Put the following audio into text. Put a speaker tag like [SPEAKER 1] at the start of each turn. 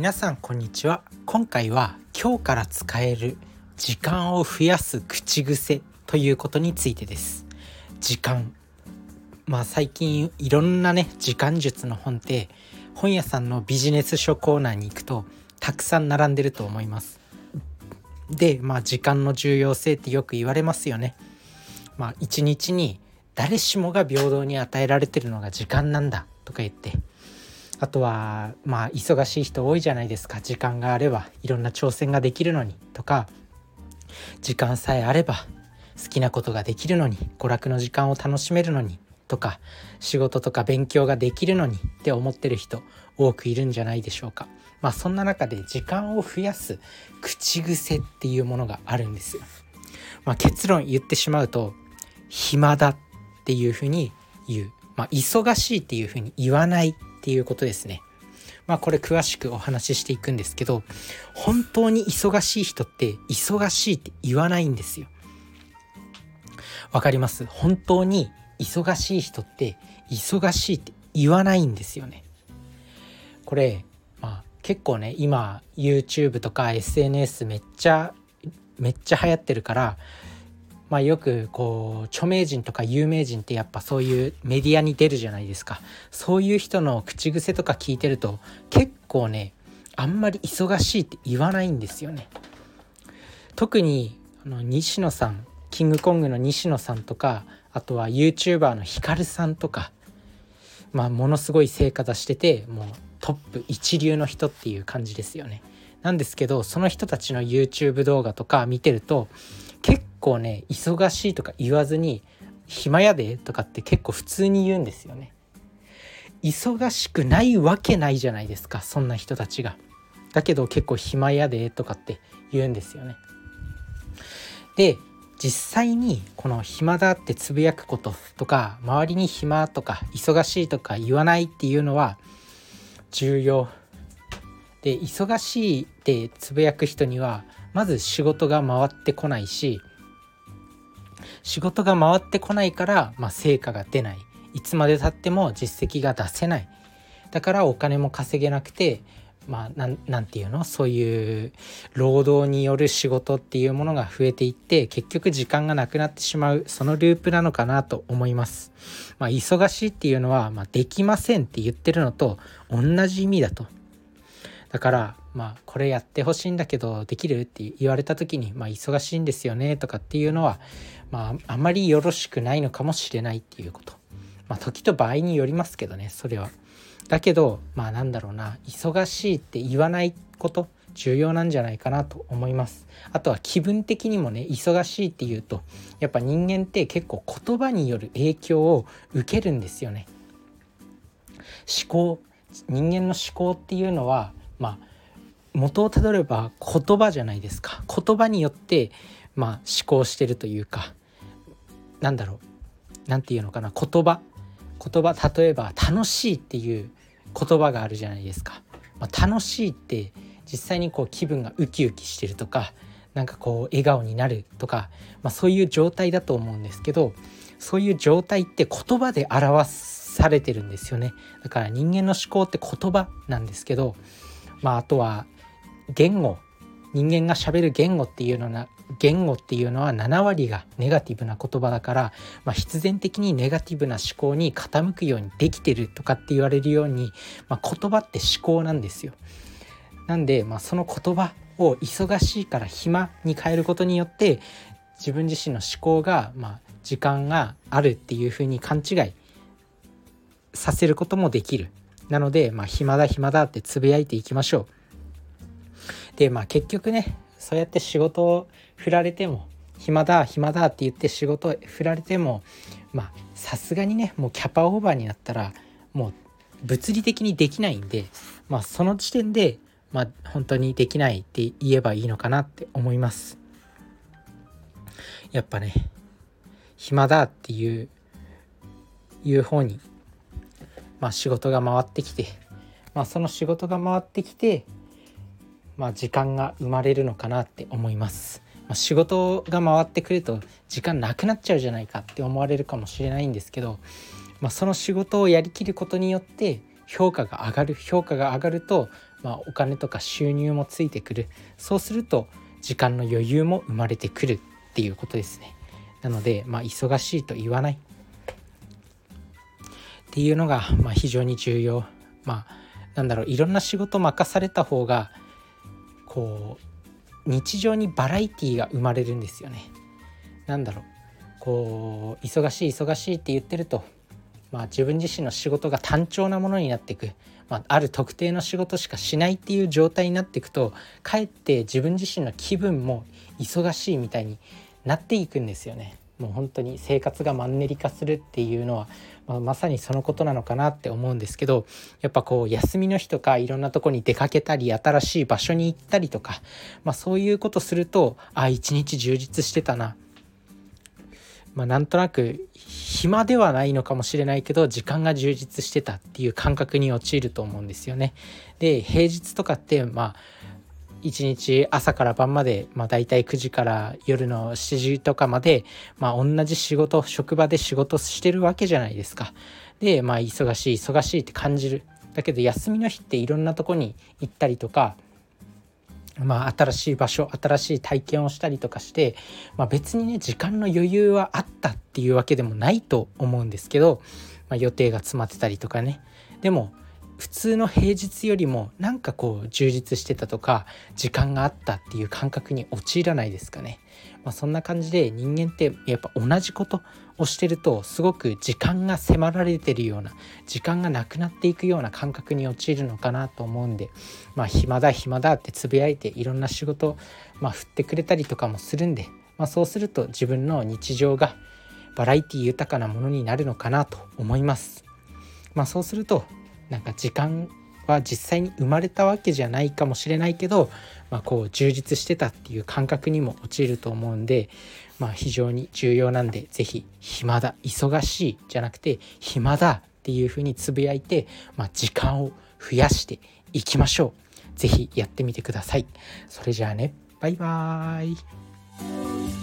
[SPEAKER 1] 皆さんこんにちは。今回は今日から使える時間を増やす口癖ということについてです。時間。まあ最近いろんなね時間術の本って本屋さんのビジネス書コーナーに行くとたくさん並んでると思います。でまあ時間の重要性ってよく言われますよね。まあ一日に誰しもが平等に与えられてるのが時間なんだとか言って。あとはまあ忙しい人多いじゃないですか。時間があればいろんな挑戦ができるのにとか時間さえあれば好きなことができるのに娯楽の時間を楽しめるのにとか仕事とか勉強ができるのにって思ってる人多くいるんじゃないでしょうか。まあそんな中で時間を増やす口癖っていうものがあるんですよ、まあ、結論言ってしまうと暇だっていうふうに言う、まあ、忙しいっていうふうに言わない。っていうことですね。まあこれ詳しくお話ししていくんですけど本当に忙しい人って忙しいって言わないんですよ。わかります？本当に忙しい人って忙しいって言わないんですよね。これまあ結構ね今 YouTube とか SNS めっちゃめっちゃ流行ってるからまあよくこう著名人とか有名人ってやっぱそういうメディアに出るじゃないですか。そういう人の口癖とか聞いてると結構ねあんまり忙しいって言わないんですよね。特にあの西野さんキングコングの西野さんとかあとは YouTuber のヒカルさんとかまあものすごい成果出しててもうトップ一流の人っていう感じですよね。なんですけどその人たちの YouTube 動画とか見てると結構ね忙しいとか言わずに暇やでとかって結構普通に言うんですよね。忙しくないわけないじゃないですかそんな人たちが。だけど結構暇やでとかって言うんですよね。で実際にこの暇だってつぶやくこととか周りに暇とか忙しいとか言わないっていうのは重要。で忙しいってつぶやく人にはまず仕事が回ってこないし仕事が回ってこないから、まあ、成果が出ないいつまでたっても実績が出せないだからお金も稼げなくてまあなんなんていうの？そういう労働による仕事っていうものが増えていって結局時間がなくなってしまうそのループなのかなと思います。まあ、忙しいっていうのは、まあ、できませんって言ってるのと同じ意味だと。だからまあこれやってほしいんだけどできるって言われた時にまあ忙しいんですよねとかっていうのはまああまりよろしくないのかもしれないっていうこと。まあ時と場合によりますけどねそれは。だけどまあなんだろうな忙しいって言わないこと重要なんじゃないかなと思いますあとは気分的にもね忙しいっていうとやっぱ人間って結構言葉による影響を受けるんですよね思考人間の思考っていうのはまあ元をたどれば言葉じゃないですか。言葉によってまあ思考してるというかなんだろう。何て言うのかな。言葉。言葉例えば楽しいっていう言葉があるじゃないですか、まあ、楽しいって実際にこう気分がウキウキしてるとかなんかこう笑顔になるとか、まあ、そういう状態だと思うんですけどそういう状態って言葉で表されてるんですよね。だから人間の思考って言葉なんですけどまああとは言語人間がしゃべる言語っていうのは言語っていうのは7割がネガティブな言葉だから、まあ、必然的にネガティブな思考に傾くようにできてるとかって言われるように、まあ、言葉って思考なんですよ。なんで、まあ、その言葉を忙しいから暇に変えることによって自分自身の思考が、まあ、時間があるっていうふうに勘違いさせることもできる。なので、まあ、暇だ暇だってつぶやいていきましょう。でまあ結局ねそうやって仕事を振られても暇だ暇だって言って仕事振られてもまあさすがにねもうキャパオーバーになったらもう物理的にできないんでまあその時点でまあ本当にできないって言えばいいのかなって思いますやっぱね暇だっていういう方にまあ仕事が回ってきてまあその仕事が回ってきてまあ、時間が生まれるのかなって思います。まあ、仕事が回ってくると時間なくなっちゃうじゃないかって思われるかもしれないんですけど、まあ、その仕事をやりきることによって評価が上がる評価が上がると、まあ、お金とか収入もついてくる。そうすると時間の余裕も生まれてくるっていうことですね。なので、まあ、忙しいと言わない。っていうのが、まあ、非常に重要まあなんだろういろんな仕事任された方がこう日常にバラエティーが生まれるんですよねなんだろうこう忙しい忙しいって言ってるとまあ、自分自身の仕事が単調なものになっていく、まあ、ある特定の仕事しかしないっていう状態になっていくとかえって自分自身の気分も忙しいみたいになっていくんですよね。もう本当に生活がマンネリ化するっていうのは、まあ、まさにそのことなのかなって思うんですけどやっぱこう休みの日とかいろんなとこに出かけたり新しい場所に行ったりとか、まあ、そういうことするとあ一日充実してたなまあ、なんとなく暇ではないのかもしれないけど時間が充実してたっていう感覚に陥ると思うんですよね。で平日とかってまあ1日朝から晩まで、まあ、大体9時から夜の7時とかまで、まあ、同じ仕事職場で仕事してるわけじゃないですか。でまあ忙しい忙しいって感じる。だけど休みの日っていろんなとこに行ったりとかまあ、新しい場所新しい体験をしたりとかして、まあ、別にね時間の余裕はあったっていうわけでもないと思うんですけど、まあ、予定が詰まってたりとかねでも普通の平日よりもなんかこう充実してたとか時間があったっていう感覚に陥らないですかね。まあ、そんな感じで人間ってやっぱ同じことをしてるとすごく時間が迫られてるような時間がなくなっていくような感覚に陥るのかなと思うんでまあ暇だ暇だってつぶやいていろんな仕事まあ振ってくれたりとかもするんで、まあ、そうすると自分の日常がバラエティ豊かなものになるのかなと思います。まあ、そうするとなんか時間は実際に生まれたわけじゃないかもしれないけど、まあ、こう充実してたっていう感覚にも陥ると思うんで、まあ、非常に重要なんで是非暇だ忙しいじゃなくて暇だっていうふうにつぶやいて、まあ、時間を増やしていきましょう。是非やってみてください。それじゃあねバイバーイ